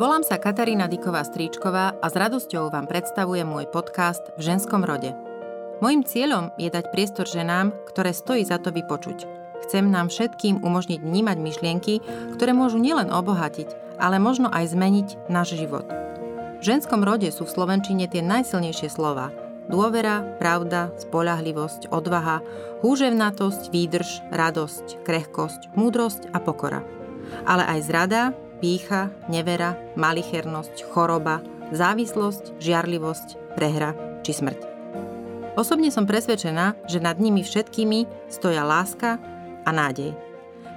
Volám sa Katarína Diková Stríčková a s radosťou vám predstavujem môj podcast v ženskom rode. Mojím cieľom je dať priestor ženám, ktoré stojí za to vypočuť. Chcem nám všetkým umožniť vnímať myšlienky, ktoré môžu nielen obohatiť, ale možno aj zmeniť náš život. V ženskom rode sú v Slovenčine tie najsilnejšie slova – Dôvera, pravda, spolahlivosť, odvaha, húževnatosť, výdrž, radosť, krehkosť, múdrosť a pokora. Ale aj zrada, pícha, nevera, malichernosť, choroba, závislosť, žiarlivosť, prehra či smrť. Osobne som presvedčená, že nad nimi všetkými stoja láska a nádej.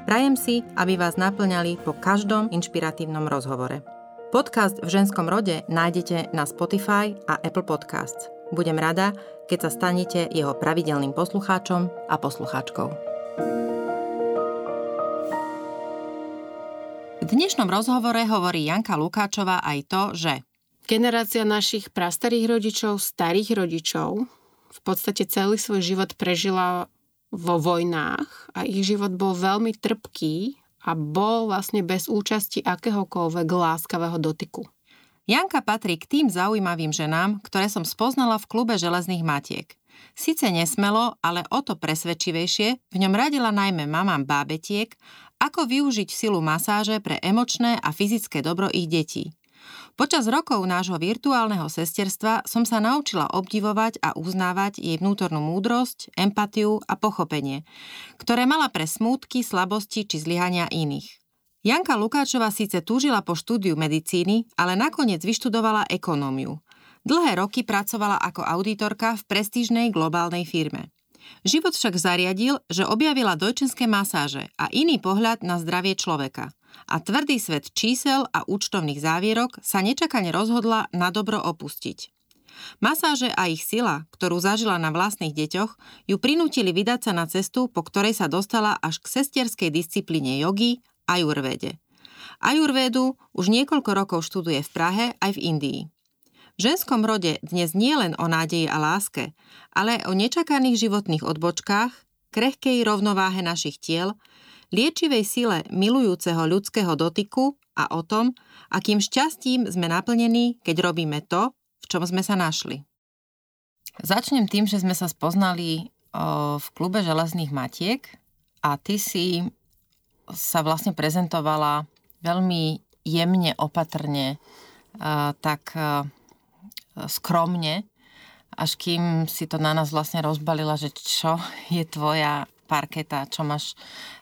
Prajem si, aby vás naplňali po každom inšpiratívnom rozhovore. Podcast v ženskom rode nájdete na Spotify a Apple Podcasts. Budem rada, keď sa stanete jeho pravidelným poslucháčom a poslucháčkou. V dnešnom rozhovore hovorí Janka Lukáčová aj to, že Generácia našich prastarých rodičov, starých rodičov v podstate celý svoj život prežila vo vojnách a ich život bol veľmi trpký a bol vlastne bez účasti akéhokoľvek láskavého dotyku. Janka patrí k tým zaujímavým ženám, ktoré som spoznala v klube železných matiek. Sice nesmelo, ale o to presvedčivejšie, v ňom radila najmä mamám bábetiek, ako využiť silu masáže pre emočné a fyzické dobro ich detí. Počas rokov nášho virtuálneho sesterstva som sa naučila obdivovať a uznávať jej vnútornú múdrosť, empatiu a pochopenie, ktoré mala pre smútky, slabosti či zlyhania iných. Janka Lukáčová síce túžila po štúdiu medicíny, ale nakoniec vyštudovala ekonómiu. Dlhé roky pracovala ako auditorka v prestížnej globálnej firme. Život však zariadil, že objavila dojčenské masáže a iný pohľad na zdravie človeka. A tvrdý svet čísel a účtovných závierok sa nečakane rozhodla na dobro opustiť. Masáže a ich sila, ktorú zažila na vlastných deťoch, ju prinútili vydať sa na cestu, po ktorej sa dostala až k sesterskej disciplíne jogy ajurvede. Ajurvédu už niekoľko rokov študuje v Prahe aj v Indii. V ženskom rode dnes nie len o nádeji a láske, ale o nečakaných životných odbočkách, krehkej rovnováhe našich tiel, liečivej sile milujúceho ľudského dotyku a o tom, akým šťastím sme naplnení, keď robíme to, v čom sme sa našli. Začnem tým, že sme sa spoznali v klube železných matiek a ty si sa vlastne prezentovala veľmi jemne, opatrne, tak skromne, až kým si to na nás vlastne rozbalila, že čo je tvoja parketa, čo máš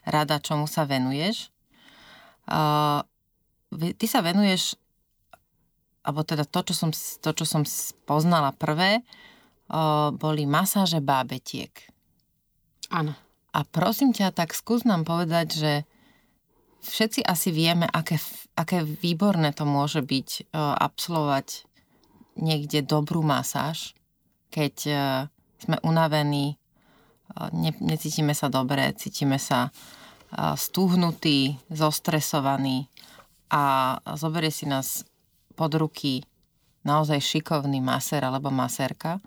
rada, čomu sa venuješ. Ty sa venuješ, alebo teda to, čo som, to, čo som poznala prvé, boli masáže bábetiek. Áno. A prosím ťa, tak skús nám povedať, že všetci asi vieme, aké, aké výborné to môže byť e, absolvovať niekde dobrú masáž, keď e, sme unavení, e, ne, necítime sa dobre, cítime sa stúhnutí, zostresovaní a zoberie si nás pod ruky naozaj šikovný masér alebo masérka.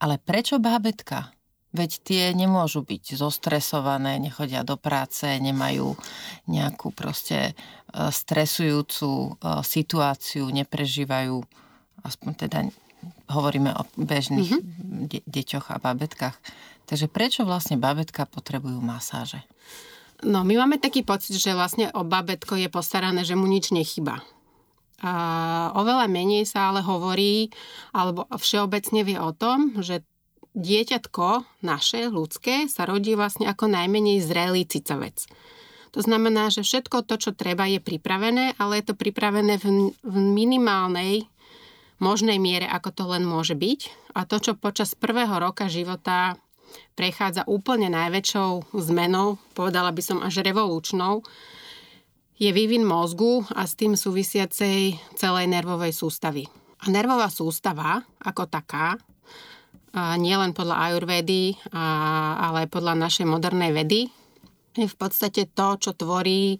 Ale prečo bábetka? Veď tie nemôžu byť zostresované, nechodia do práce, nemajú nejakú proste e, stresujúcu e, situáciu, neprežívajú, aspoň teda hovoríme o bežných mm-hmm. de- deťoch a babetkách. Takže prečo vlastne babetka potrebujú masáže? No, my máme taký pocit, že vlastne o babetko je postarané, že mu nič nechyba. A oveľa menej sa ale hovorí, alebo všeobecne vie o tom, že dieťatko naše, ľudské, sa rodí vlastne ako najmenej zrelý cicavec. To znamená, že všetko to, čo treba, je pripravené, ale je to pripravené v, v minimálnej možnej miere, ako to len môže byť. A to, čo počas prvého roka života prechádza úplne najväčšou zmenou, povedala by som až revolučnou, je vývin mozgu a s tým súvisiacej celej nervovej sústavy. A nervová sústava ako taká nie len podľa ajurvedy, ale aj podľa našej modernej vedy. Je v podstate to, čo tvorí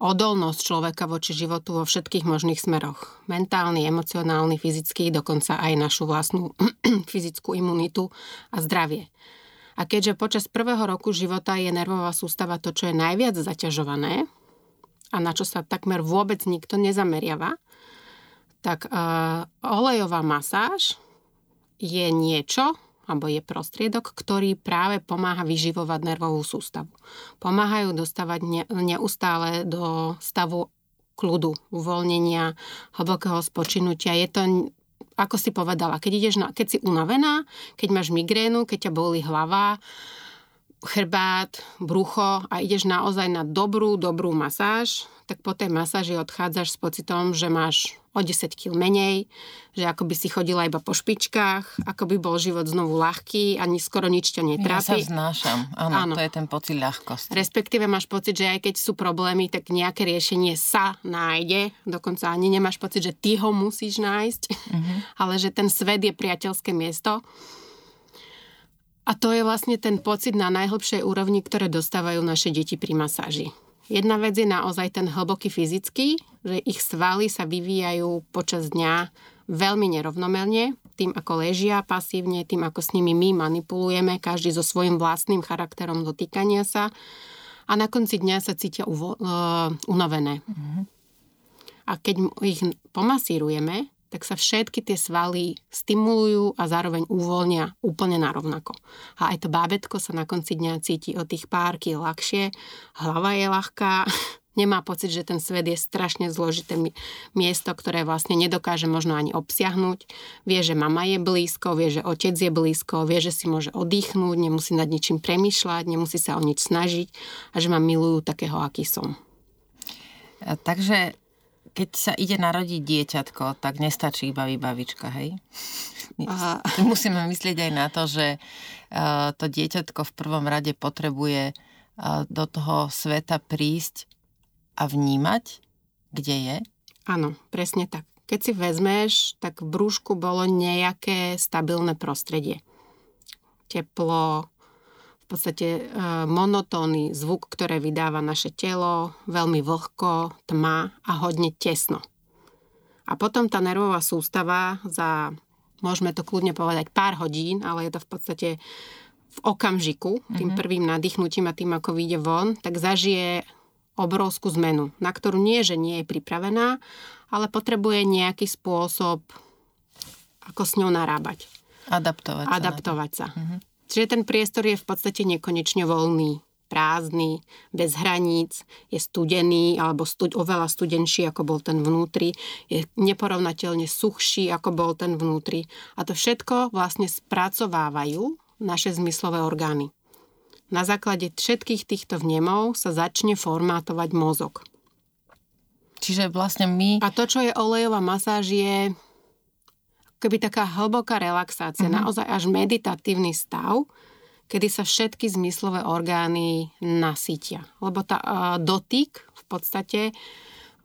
odolnosť človeka voči životu vo všetkých možných smeroch. Mentálny, emocionálny, fyzický, dokonca aj našu vlastnú fyzickú imunitu a zdravie. A keďže počas prvého roku života je nervová sústava to, čo je najviac zaťažované, a na čo sa takmer vôbec nikto nezameriava, tak uh, olejová masáž je niečo, alebo je prostriedok, ktorý práve pomáha vyživovať nervovú sústavu. Pomáhajú dostávať ne, neustále do stavu kľudu, uvoľnenia, hlbokého spočinutia. Je to ako si povedala, keď, ideš na, keď si unavená, keď máš migrénu, keď ťa boli hlava, chrbát, brucho a ideš naozaj na dobrú, dobrú masáž, tak po tej masáži odchádzaš s pocitom, že máš o 10 kg menej, že ako by si chodila iba po špičkách, ako by bol život znovu ľahký, ani skoro nič ťa netrápi. Ja sa znášam, áno, áno, to je ten pocit ľahkosti. Respektíve máš pocit, že aj keď sú problémy, tak nejaké riešenie sa nájde, dokonca ani nemáš pocit, že ty ho musíš nájsť, mm-hmm. ale že ten svet je priateľské miesto. A to je vlastne ten pocit na najhlbšej úrovni, ktoré dostávajú naše deti pri masáži. Jedna vec je naozaj ten hlboký fyzický, že ich svaly sa vyvíjajú počas dňa veľmi nerovnomerne, tým ako ležia pasívne, tým ako s nimi my manipulujeme, každý so svojím vlastným charakterom dotýkania sa a na konci dňa sa cítia uvo- uh, unavené. Mm-hmm. A keď ich pomasírujeme, tak sa všetky tie svaly stimulujú a zároveň uvoľnia úplne narovnako. A aj to bábetko sa na konci dňa cíti o tých pár ľahšie, hlava je ľahká, nemá pocit, že ten svet je strašne zložité miesto, ktoré vlastne nedokáže možno ani obsiahnuť. Vie, že mama je blízko, vie, že otec je blízko, vie, že si môže oddychnúť, nemusí nad ničím premyšľať, nemusí sa o nič snažiť a že ma milujú takého, aký som. Takže keď sa ide narodiť dieťatko, tak nestačí iba vybavička, hej? Aha. Musíme myslieť aj na to, že uh, to dieťatko v prvom rade potrebuje uh, do toho sveta prísť a vnímať, kde je. Áno, presne tak. Keď si vezmeš, tak v brúšku bolo nejaké stabilné prostredie. Teplo, podstate e, monotónny zvuk, ktoré vydáva naše telo, veľmi vlhko, tma a hodne tesno. A potom tá nervová sústava za, môžeme to kľudne povedať, pár hodín, ale je to v podstate v okamžiku, tým mm-hmm. prvým nadýchnutím a tým, ako vyjde von, tak zažije obrovskú zmenu, na ktorú nie, že nie je pripravená, ale potrebuje nejaký spôsob, ako s ňou narábať. Adaptovať sa. Adaptovať sa. Mm-hmm. Čiže ten priestor je v podstate nekonečne voľný, prázdny, bez hraníc, je studený alebo stud, oveľa studenší, ako bol ten vnútri, je neporovnateľne suchší, ako bol ten vnútri. A to všetko vlastne spracovávajú naše zmyslové orgány. Na základe všetkých týchto vnemov sa začne formátovať mozog. Čiže vlastne my... A to, čo je olejová masáž, je keby taká hlboká relaxácia, mm-hmm. naozaj až meditatívny stav, kedy sa všetky zmyslové orgány nasítia. Lebo tá uh, dotyk v podstate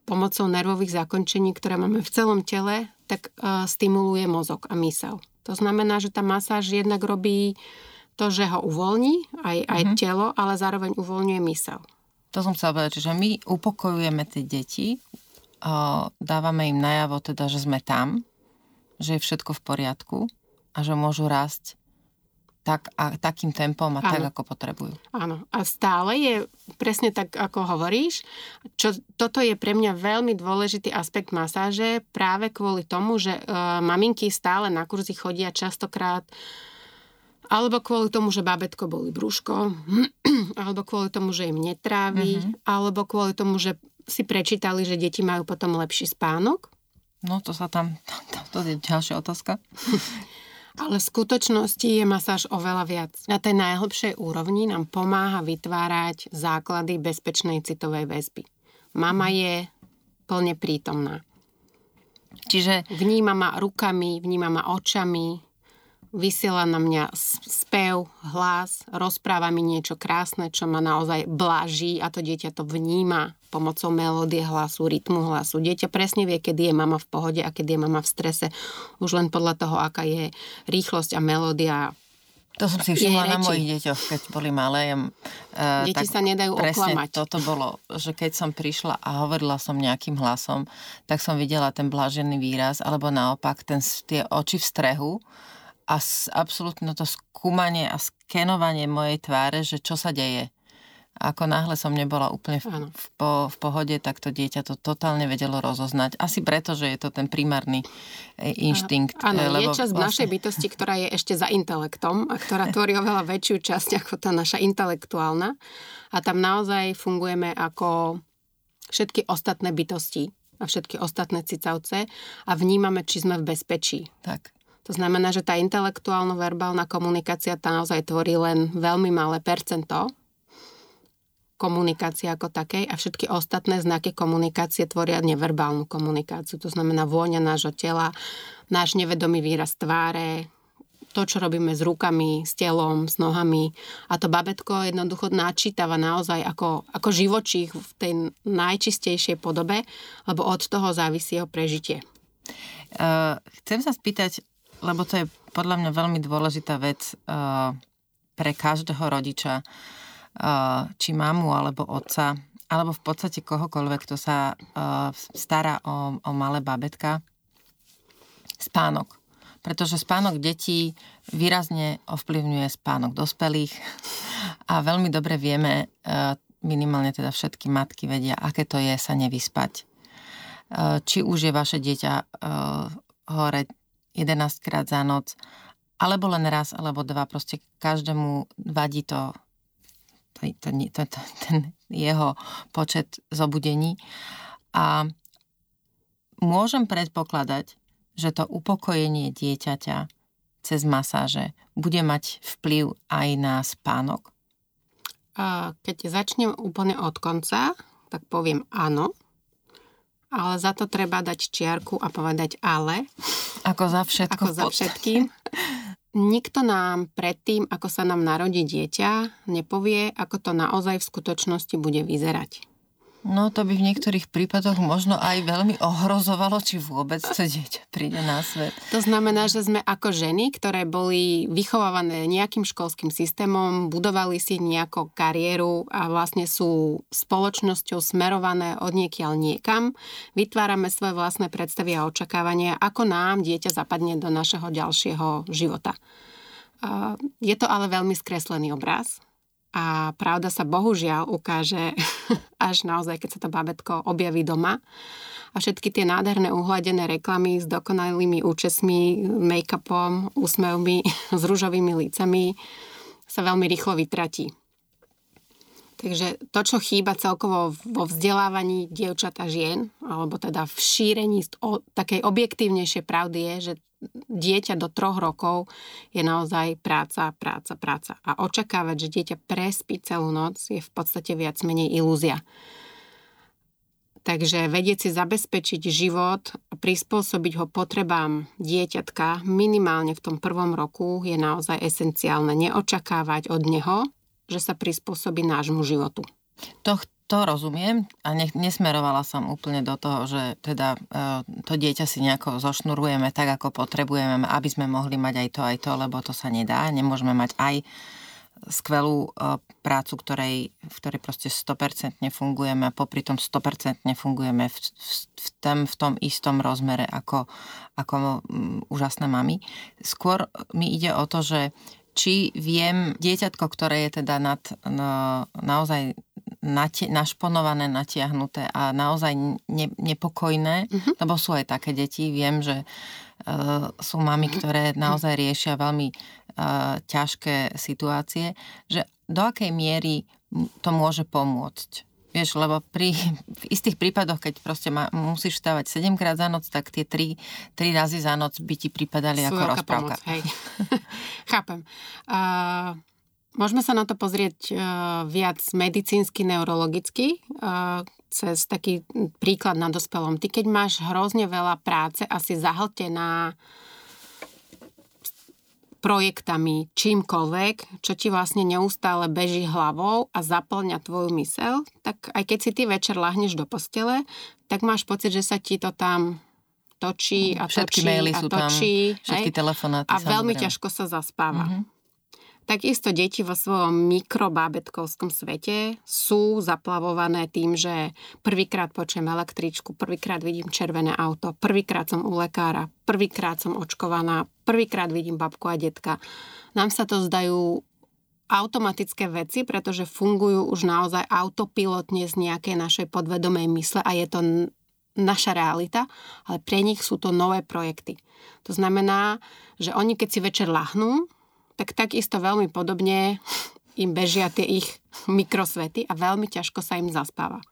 pomocou nervových zakončení, ktoré máme v celom tele, tak uh, stimuluje mozog a mysel. To znamená, že tá masáž jednak robí to, že ho uvoľní, aj, aj mm-hmm. telo, ale zároveň uvoľňuje mysel. To som chcela povedať, že my upokojujeme tie deti, uh, dávame im najavo teda, že sme tam, že je všetko v poriadku a že môžu rásť tak, a, takým tempom a Áno. tak, ako potrebujú. Áno. A stále je presne tak, ako hovoríš. Čo, toto je pre mňa veľmi dôležitý aspekt masáže práve kvôli tomu, že e, maminky stále na kurzy chodia častokrát alebo kvôli tomu, že babetko boli brúško, alebo kvôli tomu, že im netrávi, mm-hmm. alebo kvôli tomu, že si prečítali, že deti majú potom lepší spánok. No to sa tam, to je ďalšia otázka. Ale v skutočnosti je masáž oveľa viac. Na tej najhlbšej úrovni nám pomáha vytvárať základy bezpečnej citovej väzby. Mama je plne prítomná. Čiže vníma ma rukami, vníma ma očami, vysiela na mňa spev, hlas, rozpráva mi niečo krásne, čo ma naozaj bláží a to dieťa to vníma pomocou melódie hlasu, rytmu hlasu. Dieťa presne vie, kedy je mama v pohode a kedy je mama v strese. Už len podľa toho, aká je rýchlosť a melódia to som si všimla na mojich deťoch, keď boli malé. Uh, Deti sa nedajú oklamať. toto bolo, že keď som prišla a hovorila som nejakým hlasom, tak som videla ten blážený výraz, alebo naopak ten, tie oči v strehu a absolútne to skúmanie a skenovanie mojej tváre, že čo sa deje. Ako náhle som nebola úplne v, v, po, v pohode, tak to dieťa to totálne vedelo rozoznať. Asi preto, že je to ten primárny e, inštinkt. Áno, lebo je časť vlastne... našej bytosti, ktorá je ešte za intelektom a ktorá tvorí oveľa väčšiu časť ako tá naša intelektuálna. A tam naozaj fungujeme ako všetky ostatné bytosti a všetky ostatné cicavce a vnímame, či sme v bezpečí. Tak. To znamená, že tá intelektuálno-verbálna komunikácia tá naozaj tvorí len veľmi malé percento komunikácie ako takej a všetky ostatné znaky komunikácie tvoria neverbálnu komunikáciu. To znamená vôňa nášho tela, náš nevedomý výraz tváre, to, čo robíme s rukami, s telom, s nohami. A to babetko jednoducho načítava naozaj ako, ako živočích v tej najčistejšej podobe, lebo od toho závisí jeho prežitie. Uh, chcem sa spýtať, lebo to je podľa mňa veľmi dôležitá vec uh, pre každého rodiča. Uh, či mamu alebo otca, alebo v podstate kohokoľvek, kto sa stará o, o malé babetka, spánok. Pretože spánok detí výrazne ovplyvňuje spánok dospelých a veľmi dobre vieme, minimálne teda všetky matky vedia, aké to je sa nevyspať. Či už je vaše dieťa hore 11 krát za noc, alebo len raz, alebo dva, proste každému vadí to to, to, ten jeho počet zobudení. A môžem predpokladať, že to upokojenie dieťaťa cez masáže bude mať vplyv aj na spánok? Keď začnem úplne od konca, tak poviem áno, ale za to treba dať čiarku a povedať ale. Ako za všetko. Ako za všetkým. Nikto nám predtým, ako sa nám narodí dieťa, nepovie, ako to naozaj v skutočnosti bude vyzerať. No to by v niektorých prípadoch možno aj veľmi ohrozovalo, či vôbec to dieťa príde na svet. To znamená, že sme ako ženy, ktoré boli vychovávané nejakým školským systémom, budovali si nejakú kariéru a vlastne sú spoločnosťou smerované od niekiaľ niekam, vytvárame svoje vlastné predstavy a očakávania, ako nám dieťa zapadne do našeho ďalšieho života. Je to ale veľmi skreslený obraz a pravda sa bohužiaľ ukáže až naozaj, keď sa to babetko objaví doma. A všetky tie nádherné uhladené reklamy s dokonalými účesmi, make-upom, úsmevmi, s rúžovými lícami sa veľmi rýchlo vytratí. Takže to, čo chýba celkovo vo vzdelávaní dievčat a žien, alebo teda v šírení o, takej objektívnejšej pravdy je, že dieťa do troch rokov je naozaj práca, práca, práca. A očakávať, že dieťa prespí celú noc je v podstate viac menej ilúzia. Takže vedieť si zabezpečiť život a prispôsobiť ho potrebám dieťatka minimálne v tom prvom roku je naozaj esenciálne. Neočakávať od neho, že sa prispôsobí nášmu životu. To, to rozumiem a ne, nesmerovala som úplne do toho, že teda e, to dieťa si nejako zošnurujeme tak, ako potrebujeme, aby sme mohli mať aj to, aj to, lebo to sa nedá. Nemôžeme mať aj skvelú e, prácu, ktorej, v ktorej proste 100% fungujeme a popri tom 100% fungujeme v, v, v, tom, v tom istom rozmere ako, ako um, úžasné mami. Skôr mi ide o to, že či viem dieťatko, ktoré je teda nad, no, naozaj nati- našponované, natiahnuté a naozaj ne- nepokojné, uh-huh. lebo sú aj také deti. Viem, že uh, sú mami, ktoré naozaj riešia veľmi uh, ťažké situácie, že do akej miery to môže pomôcť. Vieš, lebo pri, v istých prípadoch, keď proste ma, musíš stávať 7 krát za noc, tak tie 3, 3 razy za noc by ti pripadali Sú ako rozprávka. Pomoc, hej. Chápem. Uh Môžeme sa na to pozrieť uh, viac medicínsky, neurologicky, uh, cez taký príklad na dospelom. Ty keď máš hrozne veľa práce a si zahltená projektami, čímkoľvek, čo ti vlastne neustále beží hlavou a zaplňa tvoju mysel, tak aj keď si ty večer lahneš do postele, tak máš pocit, že sa ti to tam točí a Všetky točí maily a sú točí. Tam, všetky telefonáty. A veľmi ťažko sa zaspáva. Mm-hmm. Takisto deti vo svojom mikrobábetkovskom svete sú zaplavované tým, že prvýkrát počujem električku, prvýkrát vidím červené auto, prvýkrát som u lekára, prvýkrát som očkovaná, prvýkrát vidím babku a detka. Nám sa to zdajú automatické veci, pretože fungujú už naozaj autopilotne z nejakej našej podvedomej mysle a je to naša realita, ale pre nich sú to nové projekty. To znamená, že oni keď si večer lahnú, tak takisto veľmi podobne im bežia tie ich mikrosvety a veľmi ťažko sa im zaspáva.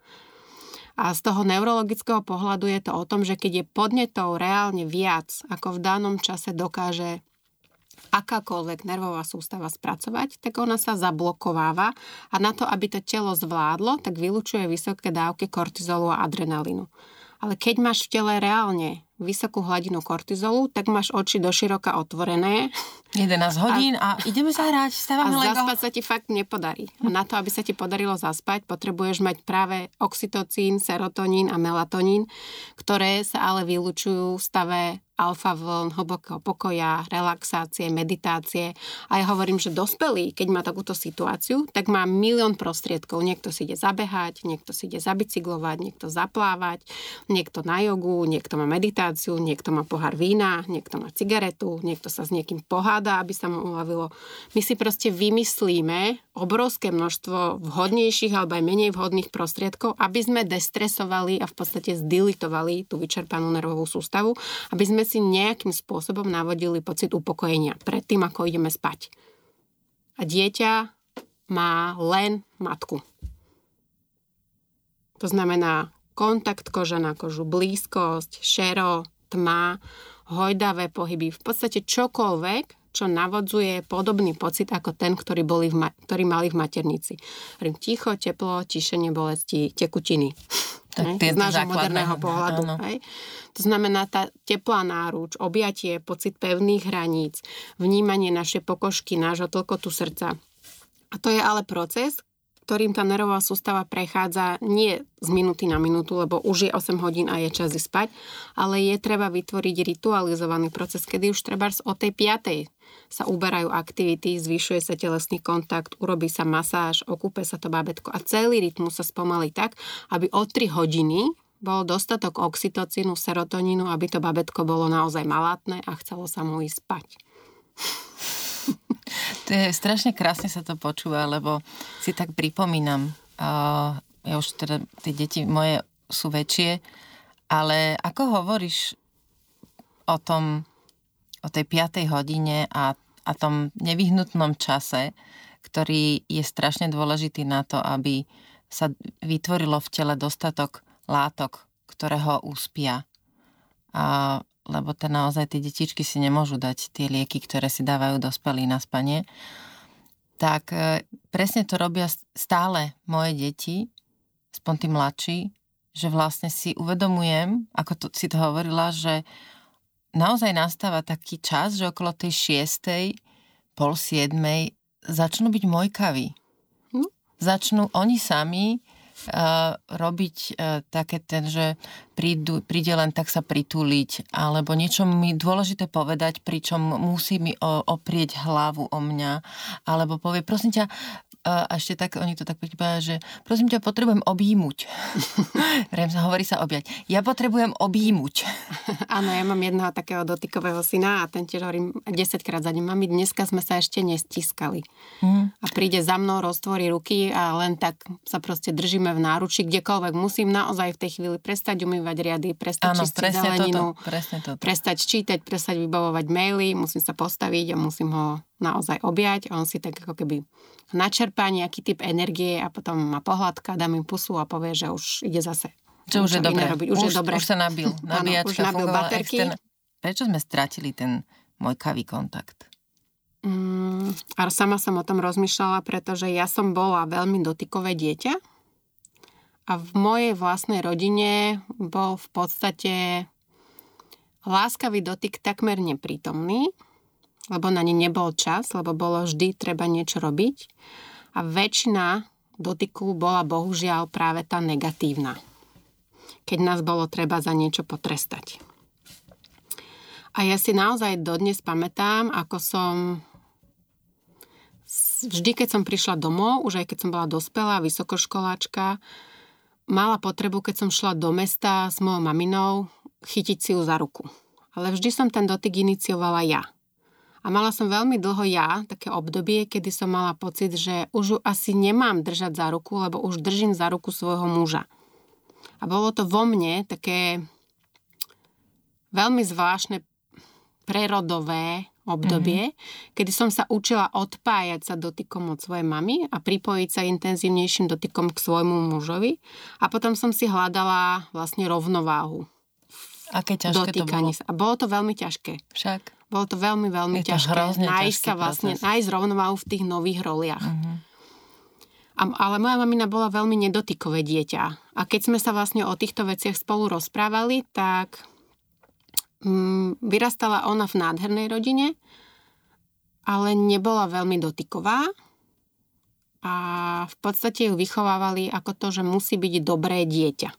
A z toho neurologického pohľadu je to o tom, že keď je podnetov reálne viac, ako v danom čase dokáže akákoľvek nervová sústava spracovať, tak ona sa zablokováva a na to, aby to telo zvládlo, tak vylučuje vysoké dávky kortizolu a adrenalínu. Ale keď máš v tele reálne vysokú hladinu kortizolu, tak máš oči doširoka otvorené. 11 hodín a, a ideme sa hrať, stávame A zaspať sa ti fakt nepodarí. A na to, aby sa ti podarilo zaspať, potrebuješ mať práve oxytocín, serotonín a melatonín, ktoré sa ale vylučujú v stave alfa vln, hlbokého pokoja, relaxácie, meditácie. A ja hovorím, že dospelý, keď má takúto situáciu, tak má milión prostriedkov. Niekto si ide zabehať, niekto si ide zabicyklovať, niekto zaplávať, niekto na jogu, niekto má meditáciu, niekto má pohár vína, niekto má cigaretu, niekto sa s niekým poháda, aby sa mu uľavilo. My si proste vymyslíme obrovské množstvo vhodnejších alebo aj menej vhodných prostriedkov, aby sme destresovali a v podstate zdilitovali tú vyčerpanú nervovú sústavu, aby sme si nejakým spôsobom navodili pocit upokojenia pred tým, ako ideme spať. A dieťa má len matku. To znamená kontakt koža na kožu, blízkosť, šero, tma, hojdavé pohyby, v podstate čokoľvek, čo navodzuje podobný pocit ako ten, ktorý, boli v ma- ktorý mali v maternici. Ticho, teplo, tišenie bolesti, tekutiny. Tak z nášho moderného pohľadu. Hej. To znamená tá teplá náruč, objatie, pocit pevných hraníc, vnímanie našej pokožky, nášho tlkotu srdca. A to je ale proces, ktorým tá nervová sústava prechádza nie z minúty na minútu, lebo už je 8 hodín a je čas spať, ale je treba vytvoriť ritualizovaný proces, kedy už treba o tej 5 sa uberajú aktivity, zvyšuje sa telesný kontakt, urobí sa masáž, okúpe sa to bábetko a celý rytmus sa spomalí tak, aby o 3 hodiny bol dostatok oxytocínu, serotonínu, aby to babetko bolo naozaj malátne a chcelo sa mu ísť spať. To je strašne krásne sa to počúva, lebo si tak pripomínam, uh, ja už teda, tie deti moje sú väčšie, ale ako hovoríš o tom, o tej 5. hodine a, a tom nevyhnutnom čase, ktorý je strašne dôležitý na to, aby sa vytvorilo v tele dostatok látok, ktoré ho uspia. A lebo to naozaj tie detičky si nemôžu dať tie lieky, ktoré si dávajú dospelí na spanie, tak e, presne to robia stále moje deti, aspoň tí mladší, že vlastne si uvedomujem, ako to, si to hovorila, že naozaj nastáva taký čas, že okolo tej šiestej, pol siedmej začnú byť mojkaví. Hm? Začnú oni sami uh, robiť uh, také ten, že prídu, príde len tak sa pritúliť, alebo niečo mi dôležité povedať, pričom musí mi o, oprieť hlavu o mňa, alebo povie, prosím ťa, a ešte tak, oni to tak povedia, že prosím ťa, potrebujem objímuť. Sa hovorí sa objať. Ja potrebujem objímuť. Áno, ja mám jedného takého dotykového syna a ten tiež hovorím 10 krát za ním. Mami, dneska sme sa ešte nestiskali. Mm. A príde za mnou, roztvorí ruky a len tak sa proste držíme v náruči, kdekoľvek. Musím naozaj v tej chvíli prestať umývať riady, prestať Áno, čistiť zeleninu, toto, presne toto. prestať čítať, prestať vybavovať maily, musím sa postaviť a musím ho naozaj objať. On si tak ako keby načerpá nejaký typ energie a potom ma pohľadka, dá mi pusu a povie, že už ide zase. Čo už je dobré. Robiť. Už, už, je dobré. Už sa nabil. Nabíjačka už nabil baterky. Extern... Prečo sme stratili ten môj kavý kontakt? Mm, a sama som o tom rozmýšľala, pretože ja som bola veľmi dotykové dieťa a v mojej vlastnej rodine bol v podstate láskavý dotyk takmer neprítomný lebo na ne nebol čas, lebo bolo vždy treba niečo robiť. A väčšina dotyku bola bohužiaľ práve tá negatívna. Keď nás bolo treba za niečo potrestať. A ja si naozaj dodnes pamätám, ako som vždy, keď som prišla domov, už aj keď som bola dospelá, vysokoškoláčka, mala potrebu, keď som šla do mesta s mojou maminou, chytiť si ju za ruku. Ale vždy som ten dotyk iniciovala ja. A mala som veľmi dlho ja, také obdobie, kedy som mala pocit, že už ju asi nemám držať za ruku, lebo už držím za ruku svojho muža. A bolo to vo mne také veľmi zvláštne prerodové obdobie, mm-hmm. kedy som sa učila odpájať sa dotykom od svojej mamy a pripojiť sa intenzívnejším dotykom k svojmu mužovi. A potom som si hľadala vlastne rovnováhu. Aké ťažké to bolo? Sa. A bolo to veľmi ťažké. Však. Bolo to veľmi, veľmi Je ťažké. nájsť sa vlastne, proces. nájsť rovnováhu v tých nových roliach. Mm-hmm. A, ale moja mamina bola veľmi nedotykové dieťa. A keď sme sa vlastne o týchto veciach spolu rozprávali, tak mm, vyrastala ona v nádhernej rodine, ale nebola veľmi dotyková. A v podstate ju vychovávali ako to, že musí byť dobré dieťa.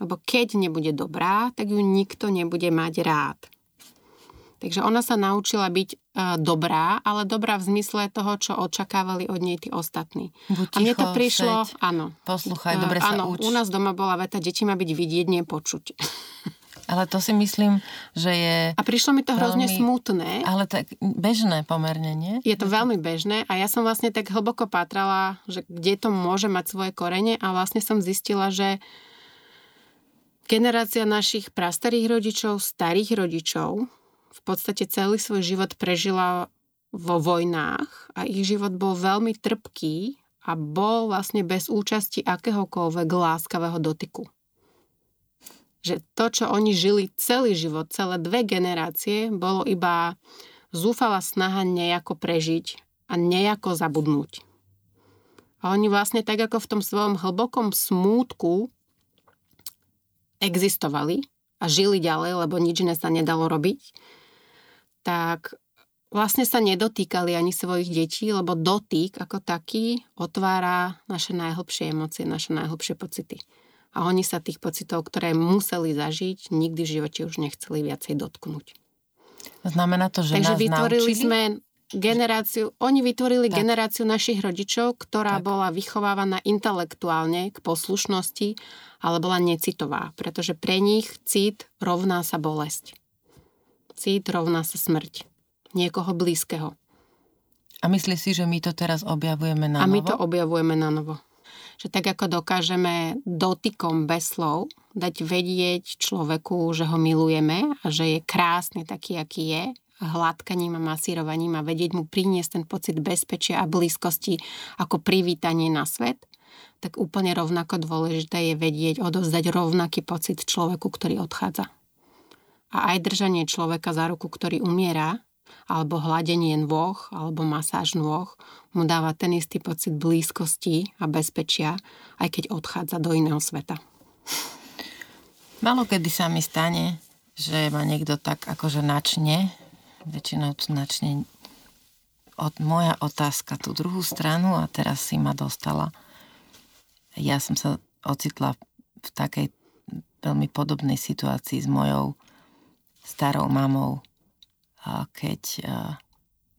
Lebo keď nebude dobrá, tak ju nikto nebude mať rád. Takže ona sa naučila byť e, dobrá, ale dobrá v zmysle toho, čo očakávali od nej tí ostatní. Buď a mne to prišlo, seď, áno. Poslúchaj, E, dobre sa áno, uč. u nás doma bola veta, deti má byť vidieť, nie počuť. Ale to si myslím, že je... A prišlo mi to hrozne Veľmi- smutné. Ale tak bežné pomerne, nie? Je to veľmi bežné a ja som vlastne tak hlboko pátrala, že kde to môže mať svoje korene a vlastne som zistila, že generácia našich prastarých rodičov, starých rodičov v podstate celý svoj život prežila vo vojnách a ich život bol veľmi trpký a bol vlastne bez účasti akéhokoľvek láskavého dotyku. Že to, čo oni žili celý život, celé dve generácie, bolo iba zúfala snaha nejako prežiť a nejako zabudnúť. A oni vlastne tak ako v tom svojom hlbokom smútku existovali a žili ďalej, lebo nič iné sa nedalo robiť, tak vlastne sa nedotýkali ani svojich detí, lebo dotyk ako taký otvára naše najhlbšie emócie, naše najhlbšie pocity. A oni sa tých pocitov, ktoré museli zažiť, nikdy v živote už nechceli viacej dotknúť. Znamená to, že Takže nás vytvorili naučili? sme generáciu, oni vytvorili Tak. generáciu našich rodičov, ktorá Tak. bola vychovávaná intelektuálne k poslušnosti, ale bola necitová, pretože pre nich cit rovná sa bolesť. Cit rovná sa smrť. Niekoho blízkeho. A myslí si, že my to teraz objavujeme na A my novo? to objavujeme na novo. Že tak ako dokážeme dotykom bez slov dať vedieť človeku, že ho milujeme a že je krásny taký, aký je, hladkaním a masírovaním a vedieť mu priniesť ten pocit bezpečia a blízkosti ako privítanie na svet, tak úplne rovnako dôležité je vedieť odovzdať rovnaký pocit človeku, ktorý odchádza. A aj držanie človeka za ruku, ktorý umiera, alebo hladenie nôh, alebo masáž nôh, mu dáva ten istý pocit blízkosti a bezpečia, aj keď odchádza do iného sveta. Malo kedy sa mi stane, že ma niekto tak akože načne, väčšinou tu načne od, moja otázka tú druhú stranu a teraz si ma dostala. Ja som sa ocitla v takej veľmi podobnej situácii s mojou starou mamou, keď a,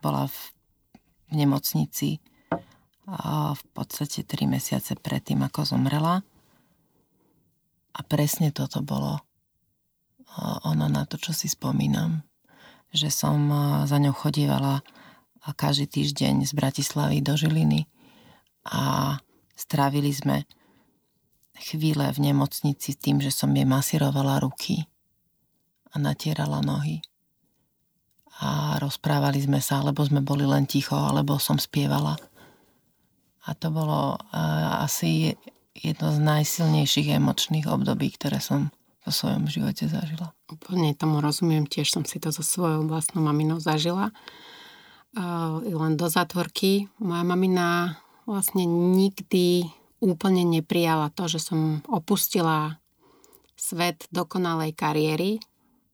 bola v, nemocnici v podstate 3 mesiace predtým, ako zomrela. A presne toto bolo a, ono na to, čo si spomínam. Že som a, za ňou chodívala každý týždeň z Bratislavy do Žiliny a strávili sme chvíle v nemocnici tým, že som jej masírovala ruky a natierala nohy. A rozprávali sme sa, alebo sme boli len ticho, alebo som spievala. A to bolo a, asi jedno z najsilnejších emočných období, ktoré som vo svojom živote zažila. Úplne tomu rozumiem, tiež som si to so svojou vlastnou maminou zažila. Uh, len do zatvorky. Moja mamina vlastne nikdy úplne neprijala to, že som opustila svet dokonalej kariéry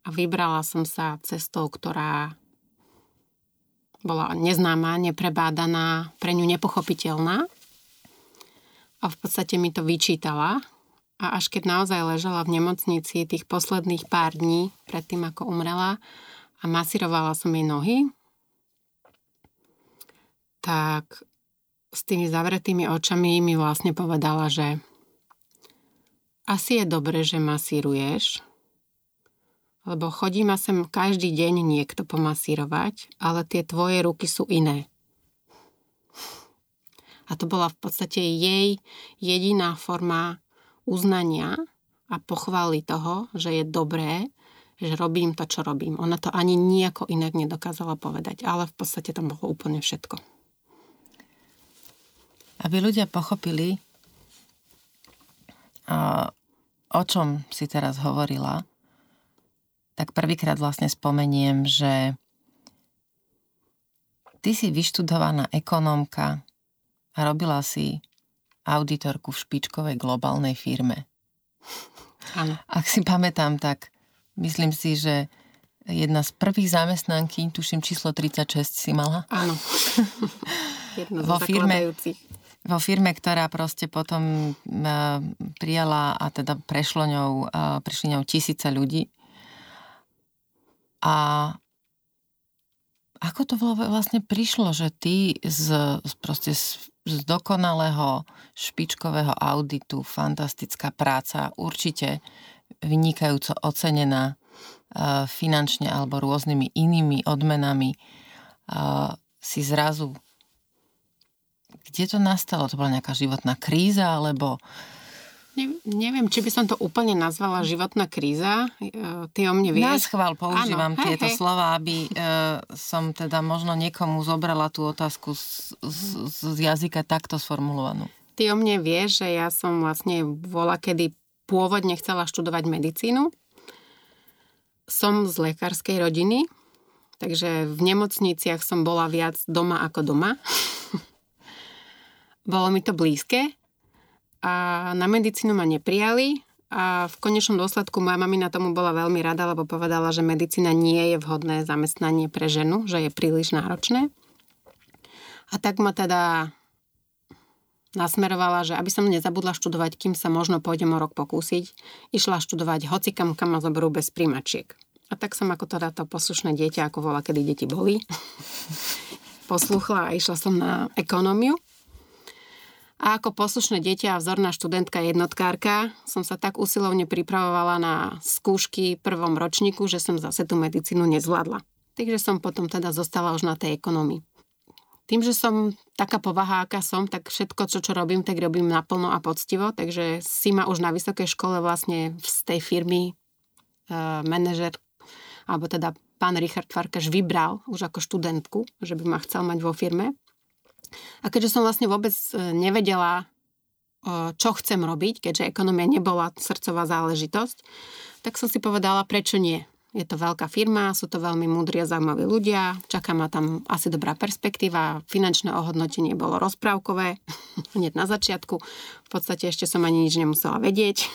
a vybrala som sa cestou, ktorá bola neznáma, neprebádaná, pre ňu nepochopiteľná. A v podstate mi to vyčítala. A až keď naozaj ležala v nemocnici tých posledných pár dní predtým, ako umrela a masírovala som jej nohy, tak s tými zavretými očami mi vlastne povedala, že asi je dobre, že masíruješ, lebo chodí ma sem každý deň niekto pomasírovať, ale tie tvoje ruky sú iné. A to bola v podstate jej jediná forma uznania a pochvály toho, že je dobré, že robím to, čo robím. Ona to ani nejako inak nedokázala povedať, ale v podstate tam bolo úplne všetko. Aby ľudia pochopili, o čom si teraz hovorila, tak prvýkrát vlastne spomeniem, že ty si vyštudovaná ekonómka a robila si auditorku v špičkovej globálnej firme. Áno. Ak si pamätám, tak myslím si, že jedna z prvých zamestnanky, tuším číslo 36 si mala. Áno. Jedna vo firme, vo firme, ktorá proste potom uh, prijala a teda prešlo ňou, uh, prišli ňou tisíce ľudí a ako to vlastne prišlo, že ty z, proste z, z dokonalého špičkového auditu, fantastická práca, určite vynikajúco ocenená uh, finančne alebo rôznymi inými odmenami, uh, si zrazu... Kde to nastalo? To bola nejaká životná kríza, alebo Ne, neviem, či by som to úplne nazvala životná kríza. E, ty o mne vieš. Na schvál používam ano, tieto hej, hej. slova, aby e, som teda možno niekomu zobrala tú otázku z, z, z jazyka takto sformulovanú. Ty o mne vieš, že ja som vlastne vola, kedy pôvodne chcela študovať medicínu. Som z lekárskej rodiny, takže v nemocniciach som bola viac doma ako doma. Bolo mi to blízke a na medicínu ma neprijali a v konečnom dôsledku moja mamina tomu bola veľmi rada, lebo povedala, že medicína nie je vhodné zamestnanie pre ženu, že je príliš náročné. A tak ma teda nasmerovala, že aby som nezabudla študovať, kým sa možno pôjdem o rok pokúsiť, išla študovať hocikam, kam ma zoberú bez príjmačiek. A tak som ako teda to poslušné dieťa, ako bola, kedy deti boli, posluchla a išla som na ekonómiu. A ako poslušné dieťa a vzorná študentka jednotkárka som sa tak usilovne pripravovala na skúšky prvom ročníku, že som zase tú medicínu nezvládla. Takže som potom teda zostala už na tej ekonomii. Tým, že som taká povaha, aká som, tak všetko, čo, čo robím, tak robím naplno a poctivo. Takže si ma už na vysokej škole vlastne z tej firmy e, manažer, alebo teda pán Richard Farkaš vybral už ako študentku, že by ma chcel mať vo firme. A keďže som vlastne vôbec e, nevedela, čo chcem robiť, keďže ekonomia nebola srdcová záležitosť, tak som si povedala, prečo nie. Je to veľká firma, sú to veľmi múdri a zaujímaví ľudia, čaká ma tam asi dobrá perspektíva, finančné ohodnotenie bolo rozprávkové hneď na začiatku, v podstate ešte som ani nič nemusela vedieť,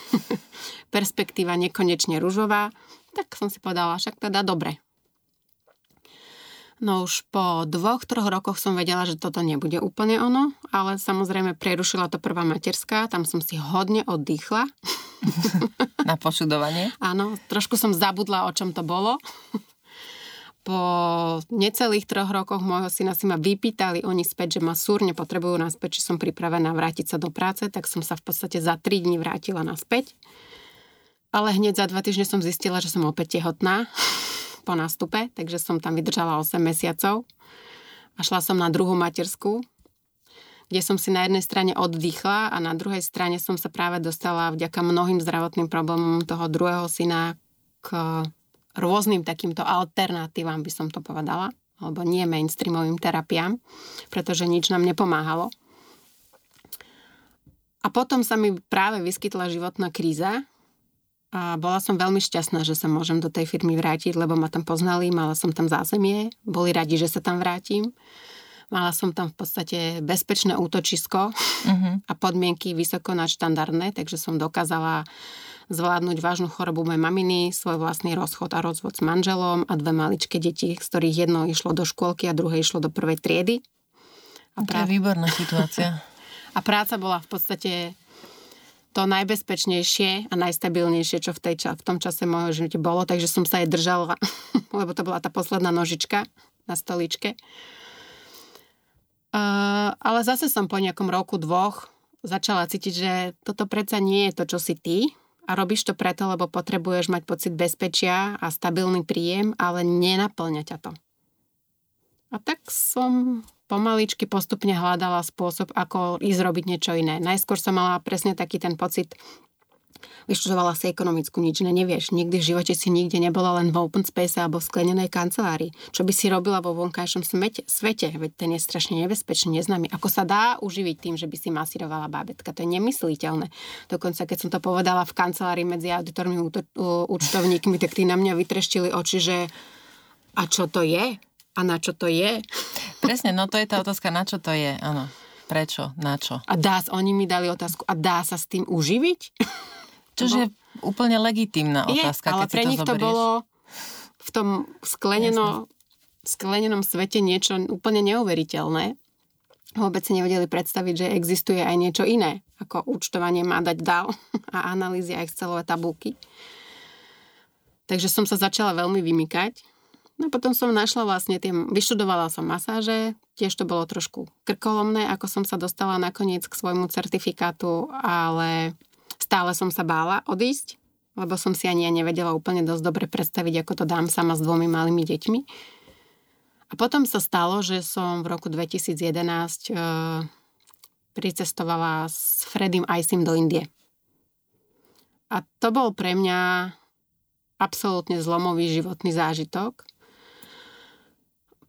perspektíva nekonečne ružová, tak som si povedala, však teda dobre, No už po dvoch, troch rokoch som vedela, že toto nebude úplne ono, ale samozrejme prerušila to prvá materská, tam som si hodne oddychla. Na počudovanie? Áno, trošku som zabudla, o čom to bolo. Po necelých troch rokoch môjho syna si ma vypýtali oni späť, že ma súrne potrebujú naspäť, či som pripravená vrátiť sa do práce, tak som sa v podstate za tri dní vrátila naspäť. Ale hneď za dva týždne som zistila, že som opäť tehotná po nástupe, takže som tam vydržala 8 mesiacov a šla som na druhú materskú, kde som si na jednej strane oddychla a na druhej strane som sa práve dostala vďaka mnohým zdravotným problémom toho druhého syna k rôznym takýmto alternatívam, by som to povedala, alebo nie mainstreamovým terapiám, pretože nič nám nepomáhalo. A potom sa mi práve vyskytla životná kríza, a bola som veľmi šťastná, že sa môžem do tej firmy vrátiť, lebo ma tam poznali, mala som tam zázemie, boli radi, že sa tam vrátim. Mala som tam v podstate bezpečné útočisko uh-huh. a podmienky vysoko nadštandardné, takže som dokázala zvládnuť vážnu chorobu mojej maminy, svoj vlastný rozchod a rozvod s manželom a dve maličké deti, z ktorých jedno išlo do škôlky a druhé išlo do prvej triedy. A prá... To je výborná situácia. a práca bola v podstate to najbezpečnejšie a najstabilnejšie, čo v, tej, v tom čase môjho živote bolo, takže som sa aj držala, lebo to bola tá posledná nožička na stoličke. Uh, ale zase som po nejakom roku, dvoch začala cítiť, že toto predsa nie je to, čo si ty a robíš to preto, lebo potrebuješ mať pocit bezpečia a stabilný príjem, ale nenaplňa ťa to. A tak som pomaličky postupne hľadala spôsob, ako ísť robiť niečo iné. Najskôr som mala presne taký ten pocit, vyštudovala si ekonomickú, nič ne, nevieš. Nikdy v živote si nikde nebola len v open space alebo v sklenenej kancelárii. Čo by si robila vo vonkajšom smete, svete? Veď ten je strašne nebezpečný, neznámy. Ako sa dá uživiť tým, že by si masírovala bábetka? To je nemysliteľné. Dokonca, keď som to povedala v kancelárii medzi auditormi účtovníkmi, tak tí na mňa vytreštili oči, že a čo to je? A na čo to je? Presne, no to je tá otázka, na čo to je, áno. Prečo? Na čo? A dá, oni mi dali otázku, a dá sa s tým uživiť? Čože je úplne legitímna otázka, je, ale keď pre to nich to zoberieš. bolo v tom skleneno, sklenenom svete niečo úplne neuveriteľné. Vôbec si nevedeli predstaviť, že existuje aj niečo iné, ako účtovanie má dať dal a analýzy a Excelové tabulky. Takže som sa začala veľmi vymykať No potom som našla vlastne tie, vyštudovala som masáže, tiež to bolo trošku krkolomné, ako som sa dostala nakoniec k svojmu certifikátu, ale stále som sa bála odísť, lebo som si ani ja nevedela úplne dosť dobre predstaviť, ako to dám sama s dvomi malými deťmi. A potom sa stalo, že som v roku 2011 e, pricestovala s Fredim Isim do Indie. A to bol pre mňa absolútne zlomový životný zážitok,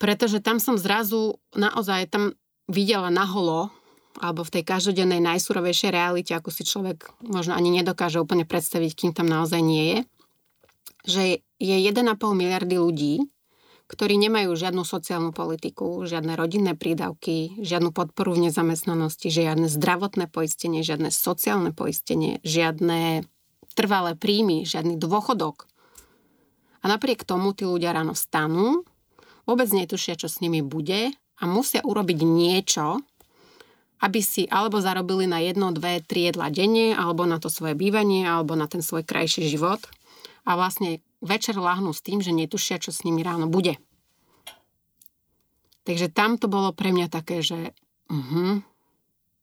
pretože tam som zrazu naozaj tam videla naholo, alebo v tej každodennej najsurovejšej realite, ako si človek možno ani nedokáže úplne predstaviť, kým tam naozaj nie je, že je 1,5 miliardy ľudí, ktorí nemajú žiadnu sociálnu politiku, žiadne rodinné prídavky, žiadnu podporu v nezamestnanosti, žiadne zdravotné poistenie, žiadne sociálne poistenie, žiadne trvalé príjmy, žiadny dôchodok. A napriek tomu tí ľudia ráno stanú, vôbec netušia, čo s nimi bude a musia urobiť niečo, aby si alebo zarobili na jedno, dve, tri jedla denne, alebo na to svoje bývanie, alebo na ten svoj krajší život. A vlastne večer láhnú s tým, že netušia, čo s nimi ráno bude. Takže tam to bolo pre mňa také, že uh-huh,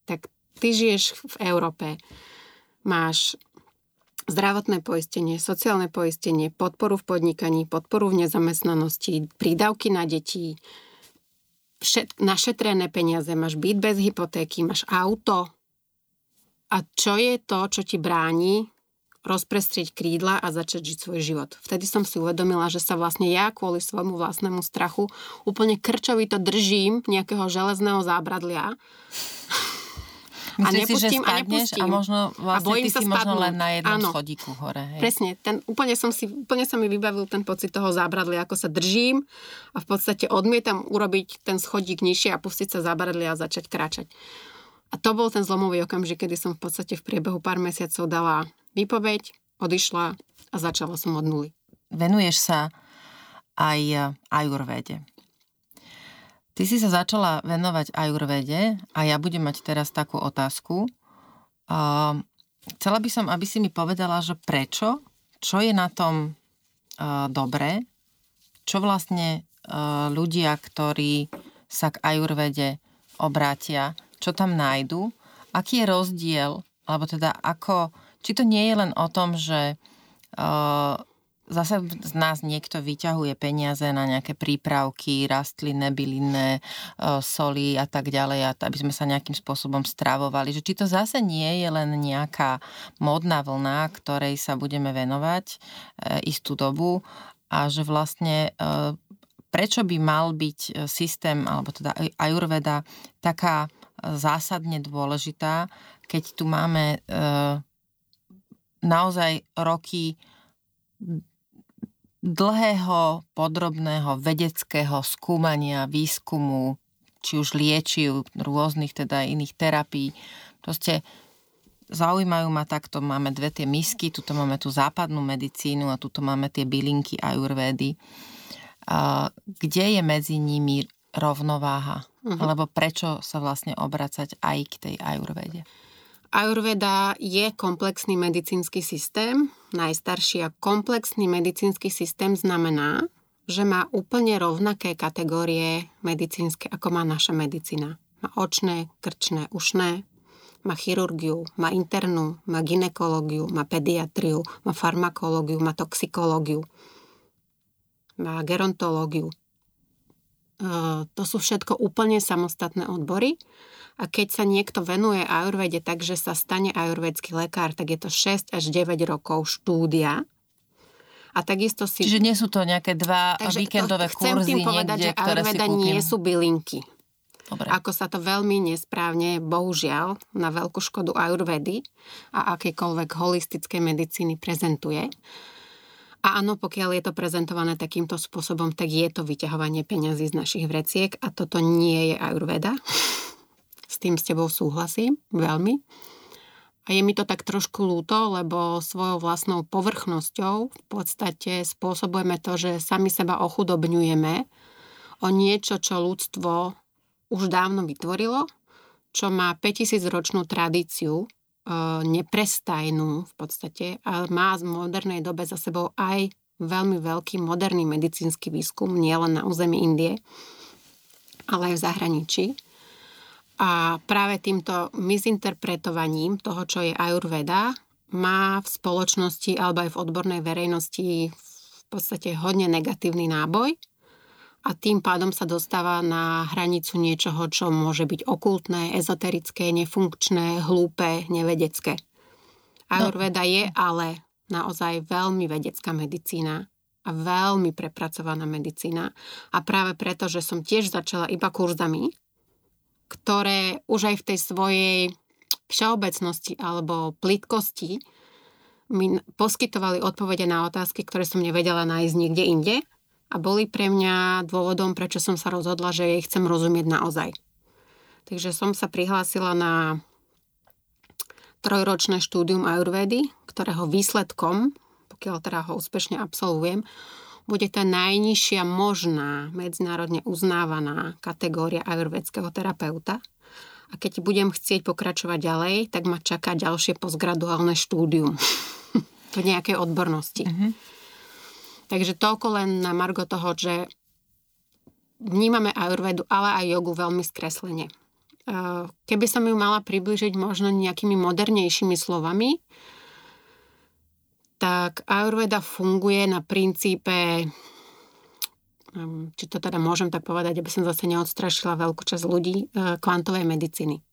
tak ty žiješ v Európe, máš zdravotné poistenie, sociálne poistenie, podporu v podnikaní, podporu v nezamestnanosti, prídavky na deti, všet, našetrené peniaze, máš byt bez hypotéky, máš auto. A čo je to, čo ti bráni rozprestrieť krídla a začať žiť svoj život. Vtedy som si uvedomila, že sa vlastne ja kvôli svojmu vlastnému strachu úplne krčovito držím nejakého železného zábradlia Myslíš a nepustím si, že a nepustím. A možno vlastne a bojím ty sa si spadnúť. možno len na jednom Áno. schodíku hore. Hej. Presne. Ten, úplne, som si, úplne sa mi vybavil ten pocit toho zábradlia, ako sa držím a v podstate odmietam urobiť ten schodík nižšie a pustiť sa zábradlia a začať kráčať. A to bol ten zlomový okamžik, kedy som v podstate v priebehu pár mesiacov dala výpoveď, odišla a začala som od nuly. Venuješ sa aj ajurvede. Ty si sa začala venovať ajurvede a ja budem mať teraz takú otázku. Uh, chcela by som, aby si mi povedala, že prečo, čo je na tom uh, dobré, čo vlastne uh, ľudia, ktorí sa k ajurvede obrátia, čo tam nájdu, aký je rozdiel, alebo teda ako, či to nie je len o tom, že uh, zase z nás niekto vyťahuje peniaze na nejaké prípravky, rastlinné, bylinné, e, soli a tak ďalej, aby sme sa nejakým spôsobom stravovali. Že či to zase nie je len nejaká modná vlna, ktorej sa budeme venovať e, istú dobu a že vlastne e, prečo by mal byť systém, alebo teda ajurveda taká zásadne dôležitá, keď tu máme naozaj roky dlhého, podrobného vedeckého skúmania, výskumu, či už liečiv, rôznych teda iných terapií. Proste zaujímajú ma takto, máme dve tie misky, tuto máme tú západnú medicínu a tuto máme tie bylinky ajurvédy. Kde je medzi nimi rovnováha? Uh-huh. Alebo prečo sa vlastne obracať aj k tej ajurvede? Ayurveda je komplexný medicínsky systém. Najstarší a komplexný medicínsky systém znamená, že má úplne rovnaké kategórie medicínske, ako má naša medicína. Má očné, krčné, ušné, Má chirurgiu, má internú, má ginekológiu, má pediatriu, má farmakológiu, má toxikológiu, má gerontológiu. E, to sú všetko úplne samostatné odbory. A keď sa niekto venuje ajurvede tak, že sa stane ajurvedský lekár, tak je to 6 až 9 rokov štúdia. A takisto si... Čiže nie sú to nejaké dva Takže víkendové to, kurzy chcem tým povedať, niekde, že ajurveda nie sú bylinky. Dobre. Ako sa to veľmi nesprávne, bohužiaľ, na veľkú škodu ajurvedy a akékoľvek holistické medicíny prezentuje. A áno, pokiaľ je to prezentované takýmto spôsobom, tak je to vyťahovanie peňazí z našich vreciek a toto nie je ajurveda. S tým s tebou súhlasím veľmi. A je mi to tak trošku lúto, lebo svojou vlastnou povrchnosťou v podstate spôsobujeme to, že sami seba ochudobňujeme o niečo, čo ľudstvo už dávno vytvorilo, čo má 5000 ročnú tradíciu, neprestajnú v podstate a má v modernej dobe za sebou aj veľmi veľký moderný medicínsky výskum, nielen na území Indie, ale aj v zahraničí. A práve týmto misinterpretovaním toho, čo je Ayurveda, má v spoločnosti alebo aj v odbornej verejnosti v podstate hodne negatívny náboj a tým pádom sa dostáva na hranicu niečoho, čo môže byť okultné, ezoterické, nefunkčné, hlúpe, nevedecké. Ayurveda je ale naozaj veľmi vedecká medicína a veľmi prepracovaná medicína. A práve preto, že som tiež začala iba kurzami, ktoré už aj v tej svojej všeobecnosti alebo plitkosti mi poskytovali odpovede na otázky, ktoré som nevedela nájsť niekde inde a boli pre mňa dôvodom, prečo som sa rozhodla, že jej chcem rozumieť naozaj. Takže som sa prihlásila na trojročné štúdium Ayurvedy, ktorého výsledkom, pokiaľ teda ho úspešne absolvujem, bude tá najnižšia možná medzinárodne uznávaná kategória ajurvedského terapeuta. A keď budem chcieť pokračovať ďalej, tak ma čaká ďalšie postgraduálne štúdium v nejakej odbornosti. Mm-hmm. Takže toľko len na margo toho, že vnímame ajurvedu, ale aj jogu veľmi skreslene. Keby som ju mala približiť možno nejakými modernejšími slovami, tak ajurveda funguje na princípe, um, či to teda môžem tak povedať, aby som zase neodstrašila veľkú časť ľudí, e, kvantovej medicíny.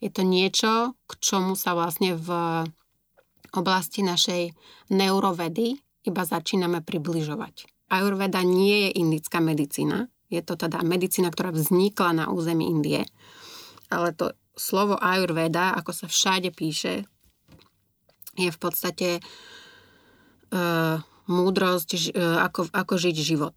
Je to niečo, k čomu sa vlastne v oblasti našej neurovedy iba začíname približovať. Ayurveda nie je indická medicína, je to teda medicína, ktorá vznikla na území Indie, ale to slovo Ayurveda, ako sa všade píše, je v podstate uh, múdrosť, uh, ako, ako žiť život.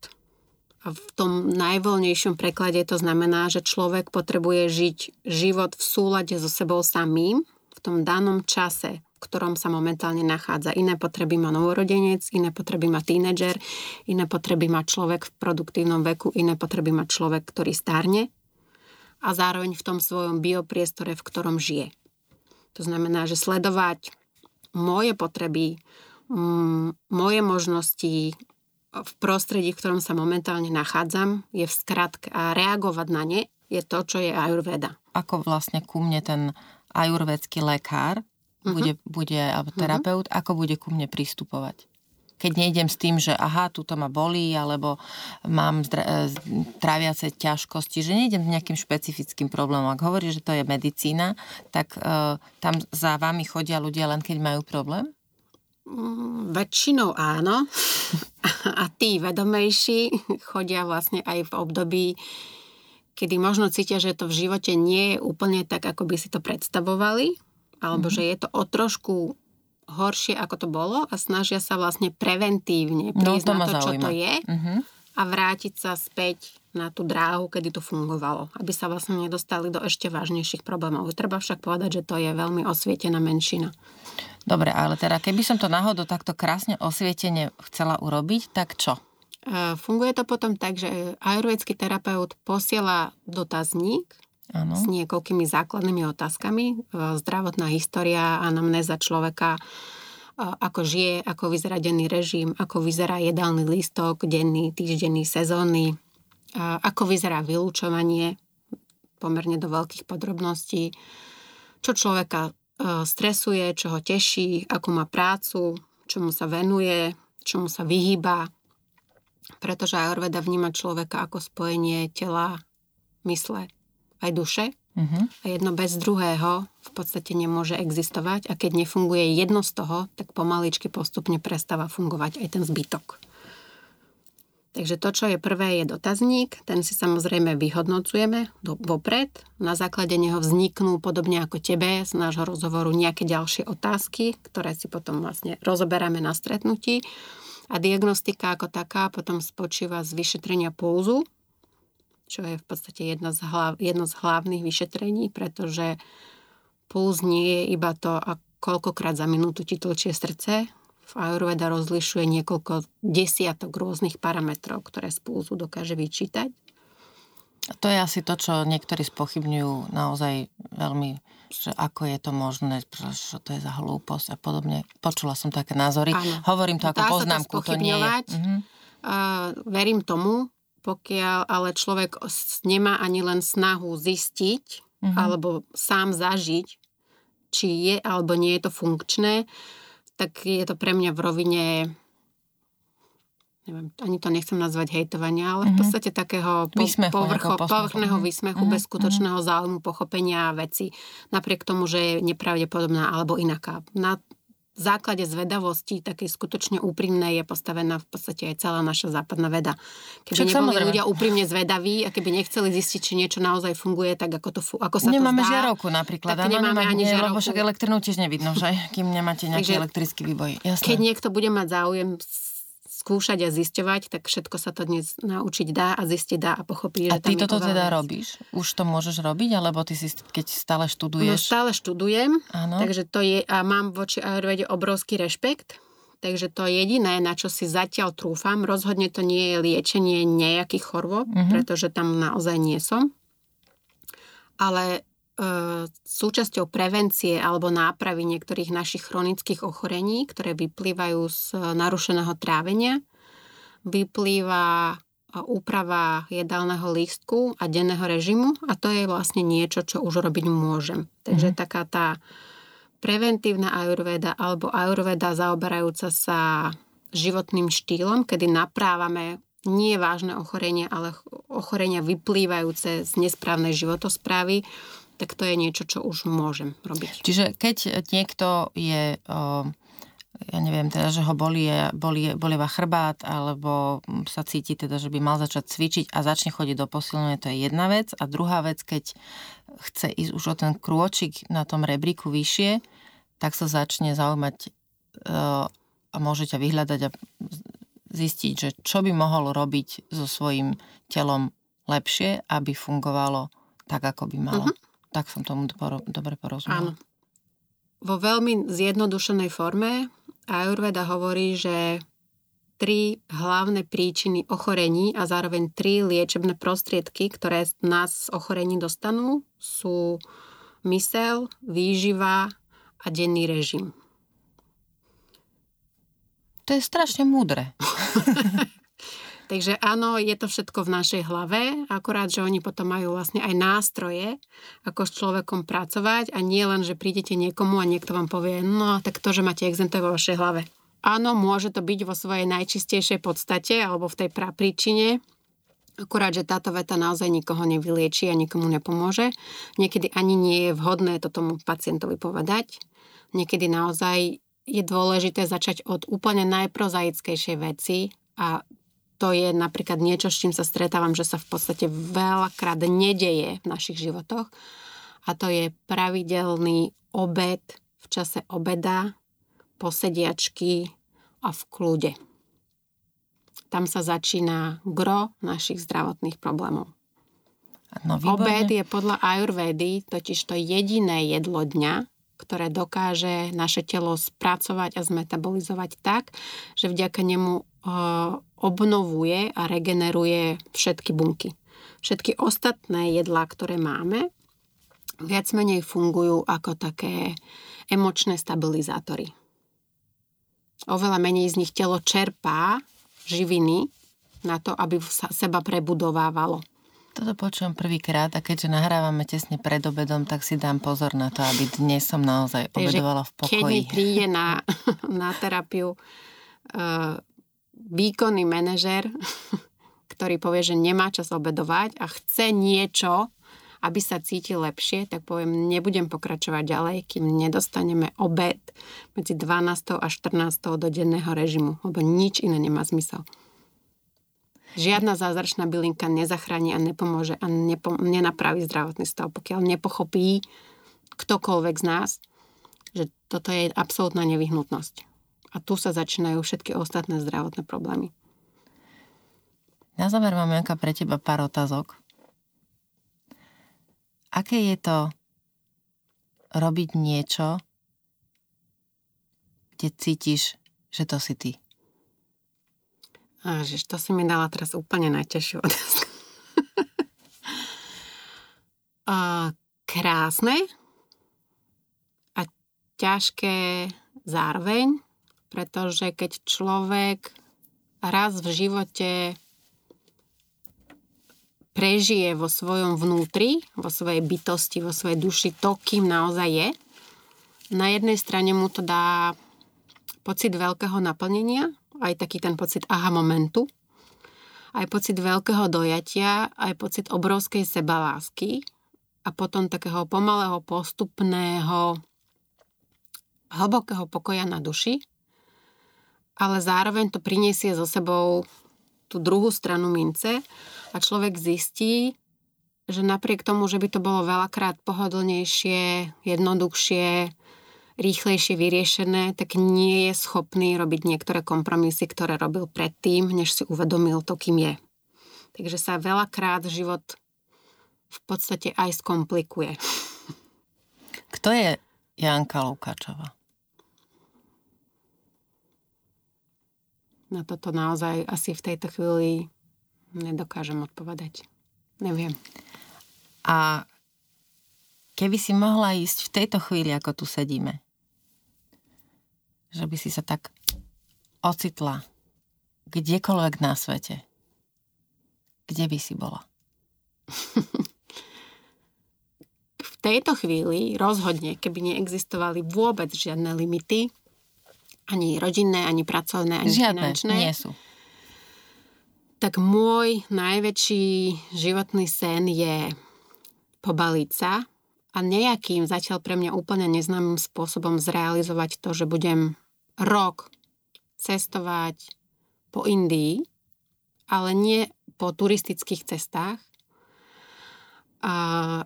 A v tom najvoľnejšom preklade to znamená, že človek potrebuje žiť život v súlade so sebou samým v tom danom čase, ktorom sa momentálne nachádza. Iné potreby má novorodenec, iné potreby má tínedžer, iné potreby má človek v produktívnom veku, iné potreby má človek, ktorý stárne a zároveň v tom svojom biopriestore, v ktorom žije. To znamená, že sledovať moje potreby, moje možnosti v prostredí, v ktorom sa momentálne nachádzam, je v skratke a reagovať na ne je to, čo je ajurveda. Ako vlastne ku mne ten ajurvedský lekár uh-huh. bude, bude, alebo mhm. terapeut, uh-huh. ako bude ku mne pristupovať. Keď nejdem s tým, že aha, túto ma bolí, alebo mám zdra- e, tráviace ťažkosti, že nejdem s nejakým špecifickým problémom. Ak hovorí, že to je medicína, tak uh, tam za vami chodia ľudia len keď majú problém? Mm, väčšinou áno. A tí vedomejší chodia vlastne aj v období, kedy možno cítia, že to v živote nie je úplne tak, ako by si to predstavovali alebo mm-hmm. že je to o trošku horšie, ako to bolo a snažia sa vlastne preventívne no, prísť no, to na to, čo to je mm-hmm. a vrátiť sa späť na tú dráhu, kedy to fungovalo, aby sa vlastne nedostali do ešte vážnejších problémov. Treba však povedať, že to je veľmi osvietená menšina. Dobre, ale teda keby som to náhodou takto krásne osvietene chcela urobiť, tak čo? E, funguje to potom tak, že ajurvedský terapeut posiela dotazník ano. s niekoľkými základnými otázkami. E, zdravotná história, anamnéza človeka, e, ako žije, ako vyzerá denný režim, ako vyzerá jedálny lístok, denný, týždenný, sezónny, e, ako vyzerá vylúčovanie, pomerne do veľkých podrobností, čo človeka stresuje, čo ho teší, akú má prácu, čomu sa venuje, čomu sa vyhýba. Pretože Ayurveda vníma človeka ako spojenie tela, mysle aj duše. Uh-huh. A jedno bez druhého v podstate nemôže existovať a keď nefunguje jedno z toho, tak pomaličky postupne prestáva fungovať aj ten zbytok. Takže to, čo je prvé, je dotazník. Ten si samozrejme vyhodnocujeme vopred. Na základe neho vzniknú, podobne ako tebe, z nášho rozhovoru nejaké ďalšie otázky, ktoré si potom vlastne rozoberáme na stretnutí. A diagnostika ako taká potom spočíva z vyšetrenia pulzu, čo je v podstate jedno z, hlav, jedno z hlavných vyšetrení, pretože puls nie je iba to, a koľkokrát za minútu ti tlčie srdce, v Ayurveda rozlišuje niekoľko desiatok rôznych parametrov, ktoré z pulzu dokáže vyčítať. To je asi to, čo niektorí spochybňujú naozaj veľmi, že ako je to možné, čo to je za hlúposť a podobne. Počula som také názory. Áno. Hovorím to ako Dá poznámku, to, to nie je. Uh-huh. Uh, verím tomu, pokiaľ ale človek nemá ani len snahu zistiť uh-huh. alebo sám zažiť, či je alebo nie je to funkčné, tak je to pre mňa v rovine neviem, ani to nechcem nazvať hejtovania, ale mm-hmm. v mhm. podstate takého po, povrcho, povrchného mm-hmm. výsmechu, mm-hmm. bez skutočného záujmu, pochopenia veci, napriek tomu, že je nepravdepodobná alebo inaká. Na základe zvedavosti, takej skutočne úprimnej, je postavená v podstate aj celá naša západná veda. Keby Však neboli samozrejme. ľudia úprimne zvedaví a keby nechceli zistiť, či niečo naozaj funguje, tak ako, to, ako sa nemáme to zdá. žiarovku napríklad. Tak nemáme nemá, ani žiarovku. Lebo však elektrinu tiež nevidno, že? Kým nemáte nejaký Takže, elektrický výboj. Jasné. Keď niekto bude mať záujem skúšať a zisťovať, tak všetko sa to dnes naučiť dá a zistiť dá a pochopí, že A ty toto teda vec. robíš? Už to môžeš robiť? Alebo ty si, keď stále študuješ? No stále študujem, Áno. takže to je, a mám voči Ayurvede obrovský rešpekt, takže to jediné, na čo si zatiaľ trúfam, rozhodne to nie je liečenie nejakých chorôb, uh-huh. pretože tam naozaj nie som. Ale súčasťou prevencie alebo nápravy niektorých našich chronických ochorení, ktoré vyplývajú z narušeného trávenia, vyplýva úprava jedálneho lístku a denného režimu a to je vlastne niečo, čo už robiť môžem. Takže mm. taká tá preventívna ajurveda alebo ajurveda zaoberajúca sa životným štýlom, kedy naprávame nie vážne ochorenia, ale ochorenia vyplývajúce z nesprávnej životosprávy, tak to je niečo, čo už môžem robiť. Čiže keď niekto je, ja neviem, teda, že ho bolie, bolie, bolieva chrbát, alebo sa cíti teda, že by mal začať cvičiť a začne chodiť do posilňovania, to je jedna vec. A druhá vec, keď chce ísť už o ten krôčik na tom rebríku vyššie, tak sa začne zaujímať a môžete vyhľadať a zistiť, že čo by mohol robiť so svojím telom lepšie, aby fungovalo tak, ako by malo. Uh-huh. Tak som tomu dobre porozumela. Áno. Vo veľmi zjednodušenej forme Ayurveda hovorí, že tri hlavné príčiny ochorení a zároveň tri liečebné prostriedky, ktoré nás z ochorení dostanú, sú mysel, výživa a denný režim. To je strašne múdre. Takže áno, je to všetko v našej hlave, akorát, že oni potom majú vlastne aj nástroje, ako s človekom pracovať a nie len, že prídete niekomu a niekto vám povie, no tak to, že máte exem, to je vo vašej hlave. Áno, môže to byť vo svojej najčistejšej podstate alebo v tej príčine, Akurát, že táto veta naozaj nikoho nevylieči a nikomu nepomôže. Niekedy ani nie je vhodné to tomu pacientovi povedať. Niekedy naozaj je dôležité začať od úplne najprozaickejšej veci a to je napríklad niečo, s čím sa stretávam, že sa v podstate veľakrát nedeje v našich životoch. A to je pravidelný obed v čase obeda, posediačky a v kľude. Tam sa začína gro našich zdravotných problémov. No, Obed je podľa Ayurvedy totiž to jediné jedlo dňa, ktoré dokáže naše telo spracovať a zmetabolizovať tak, že vďaka nemu obnovuje a regeneruje všetky bunky. Všetky ostatné jedlá, ktoré máme, viac menej fungujú ako také emočné stabilizátory. Oveľa menej z nich telo čerpá živiny na to, aby sa seba prebudovávalo. Toto počujem prvýkrát a keďže nahrávame tesne pred obedom, tak si dám pozor na to, aby dnes som naozaj obedovala v pokoji. Keď mi príde na, na terapiu uh, výkonný manažer, ktorý povie, že nemá čas obedovať a chce niečo, aby sa cítil lepšie, tak poviem, nebudem pokračovať ďalej, kým nedostaneme obed medzi 12. a 14. do denného režimu, lebo nič iné nemá zmysel. Žiadna zázračná bylinka nezachráni a nepomôže a nepo, nenapraví zdravotný stav, pokiaľ nepochopí ktokoľvek z nás, že toto je absolútna nevyhnutnosť. A tu sa začínajú všetky ostatné zdravotné problémy. Na záver mám nejaká pre teba pár otázok. Aké je to robiť niečo, kde cítiš, že to si ty? Ježiš, to si mi dala teraz úplne najťažšiu otázku. krásne a ťažké zároveň, pretože keď človek raz v živote prežije vo svojom vnútri, vo svojej bytosti, vo svojej duši to, kým naozaj je, na jednej strane mu to dá pocit veľkého naplnenia, aj taký ten pocit aha momentu, aj pocit veľkého dojatia, aj pocit obrovskej sebalásky a potom takého pomalého, postupného, hlbokého pokoja na duši, ale zároveň to priniesie so sebou tú druhú stranu mince a človek zistí, že napriek tomu, že by to bolo veľakrát pohodlnejšie, jednoduchšie, rýchlejšie vyriešené, tak nie je schopný robiť niektoré kompromisy, ktoré robil predtým, než si uvedomil to, kým je. Takže sa veľakrát život v podstate aj skomplikuje. Kto je Janka Lukáčová? Na toto naozaj asi v tejto chvíli nedokážem odpovedať. Neviem. A keby si mohla ísť v tejto chvíli, ako tu sedíme, že by si sa tak ocitla kdekoľvek na svete, kde by si bola? v tejto chvíli rozhodne, keby neexistovali vôbec žiadne limity, ani rodinné, ani pracovné, ani žiadne, finančné. nie sú. Tak môj najväčší životný sen je pobaliť sa a nejakým zatiaľ pre mňa úplne neznámym spôsobom zrealizovať to, že budem rok cestovať po Indii, ale nie po turistických cestách, a,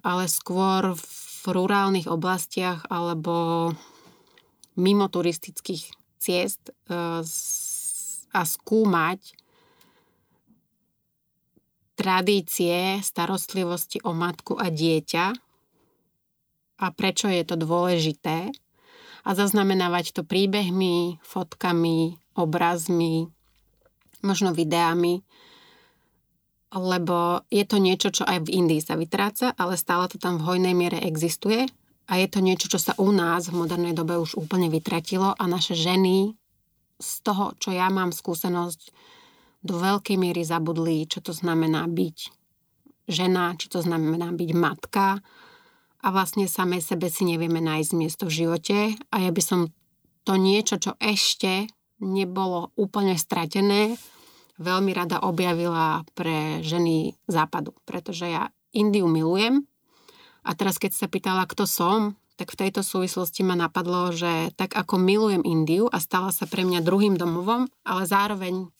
ale skôr v rurálnych oblastiach alebo mimo turistických ciest e, a skúmať tradície starostlivosti o matku a dieťa a prečo je to dôležité a zaznamenávať to príbehmi, fotkami, obrazmi, možno videami, lebo je to niečo, čo aj v Indii sa vytráca, ale stále to tam v hojnej miere existuje a je to niečo, čo sa u nás v modernej dobe už úplne vytratilo a naše ženy z toho, čo ja mám skúsenosť, do veľkej miery zabudli, čo to znamená byť žena, čo to znamená byť matka, a vlastne samej sebe si nevieme nájsť miesto v živote. A ja by som to niečo, čo ešte nebolo úplne stratené, veľmi rada objavila pre ženy západu, pretože ja Indiu milujem a teraz keď sa pýtala, kto som, tak v tejto súvislosti ma napadlo, že tak ako milujem Indiu a stala sa pre mňa druhým domovom, ale zároveň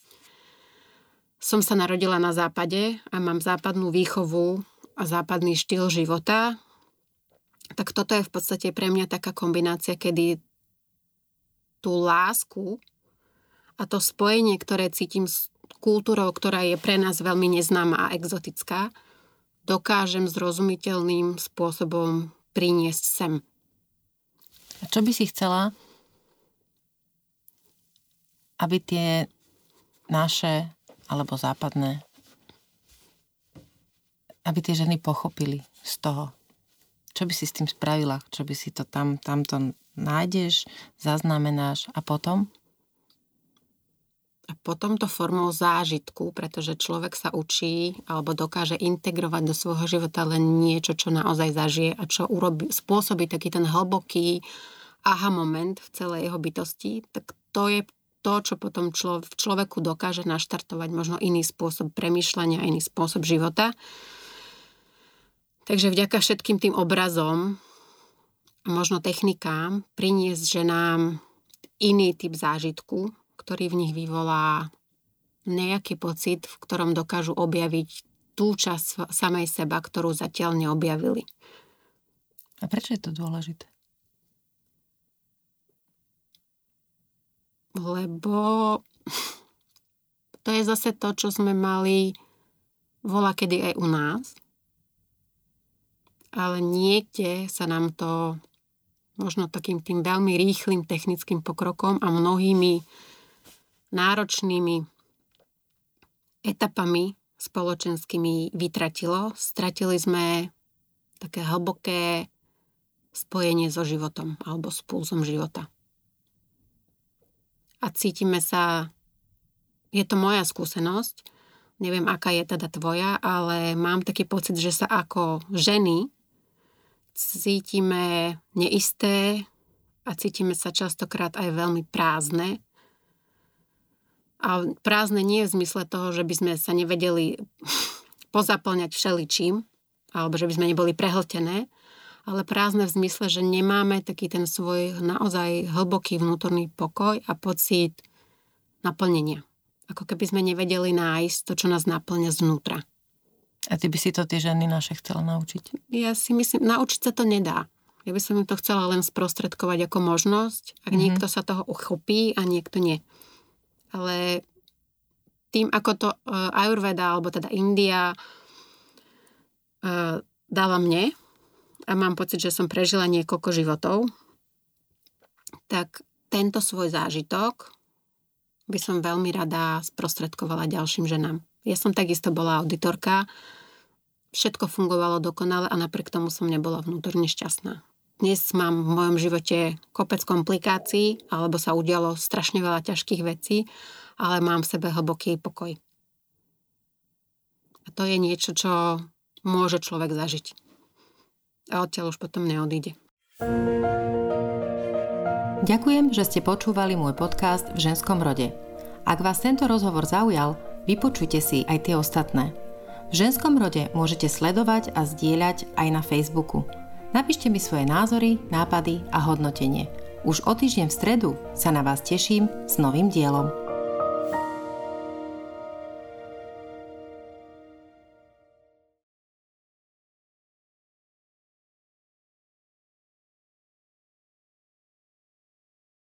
som sa narodila na západe a mám západnú výchovu a západný štýl života, tak toto je v podstate pre mňa taká kombinácia, kedy tú lásku a to spojenie, ktoré cítim s kultúrou, ktorá je pre nás veľmi neznáma a exotická, dokážem zrozumiteľným spôsobom priniesť sem. A čo by si chcela, aby tie naše alebo západné, aby tie ženy pochopili z toho, čo by si s tým spravila? Čo by si to tam, tamto nájdeš, zaznamenáš a potom? A potom to formou zážitku, pretože človek sa učí alebo dokáže integrovať do svojho života len niečo, čo naozaj zažije a čo urobí, spôsobí taký ten hlboký aha moment v celej jeho bytosti, tak to je to, čo potom člo, v človeku dokáže naštartovať možno iný spôsob premýšľania, iný spôsob života. Takže vďaka všetkým tým obrazom, možno technikám, priniesť ženám iný typ zážitku, ktorý v nich vyvolá nejaký pocit, v ktorom dokážu objaviť tú časť samej seba, ktorú zatiaľ neobjavili. A prečo je to dôležité? Lebo to je zase to, čo sme mali volá kedy aj u nás. Ale niekde sa nám to možno takým tým veľmi rýchlým technickým pokrokom a mnohými náročnými etapami spoločenskými vytratilo. Stratili sme také hlboké spojenie so životom alebo s pulzom života. A cítime sa, je to moja skúsenosť, neviem aká je teda tvoja, ale mám taký pocit, že sa ako ženy cítime neisté a cítime sa častokrát aj veľmi prázdne a prázdne nie je v zmysle toho, že by sme sa nevedeli pozaplňať všeličím, alebo že by sme neboli prehltené, ale prázdne v zmysle, že nemáme taký ten svoj naozaj hlboký vnútorný pokoj a pocit naplnenia. Ako keby sme nevedeli nájsť to, čo nás naplňa znútra. A ty by si to tie ženy naše chcela naučiť? Ja si myslím, naučiť sa to nedá. Ja by som im to chcela len sprostredkovať ako možnosť, ak mm-hmm. niekto sa toho uchopí a niekto nie ale tým, ako to uh, Ayurveda, alebo teda India uh, dala mne, a mám pocit, že som prežila niekoľko životov, tak tento svoj zážitok by som veľmi rada sprostredkovala ďalším ženám. Ja som takisto bola auditorka, všetko fungovalo dokonale a napriek tomu som nebola vnútorne šťastná. Dnes mám v mojom živote kopec komplikácií, alebo sa udialo strašne veľa ťažkých vecí, ale mám v sebe hlboký pokoj. A to je niečo, čo môže človek zažiť. A odtiaľ už potom neodíde. Ďakujem, že ste počúvali môj podcast v ženskom rode. Ak vás tento rozhovor zaujal, vypočujte si aj tie ostatné. V ženskom rode môžete sledovať a zdieľať aj na Facebooku – Napíšte mi svoje názory, nápady a hodnotenie. Už o týždeň v stredu sa na vás teším s novým dielom.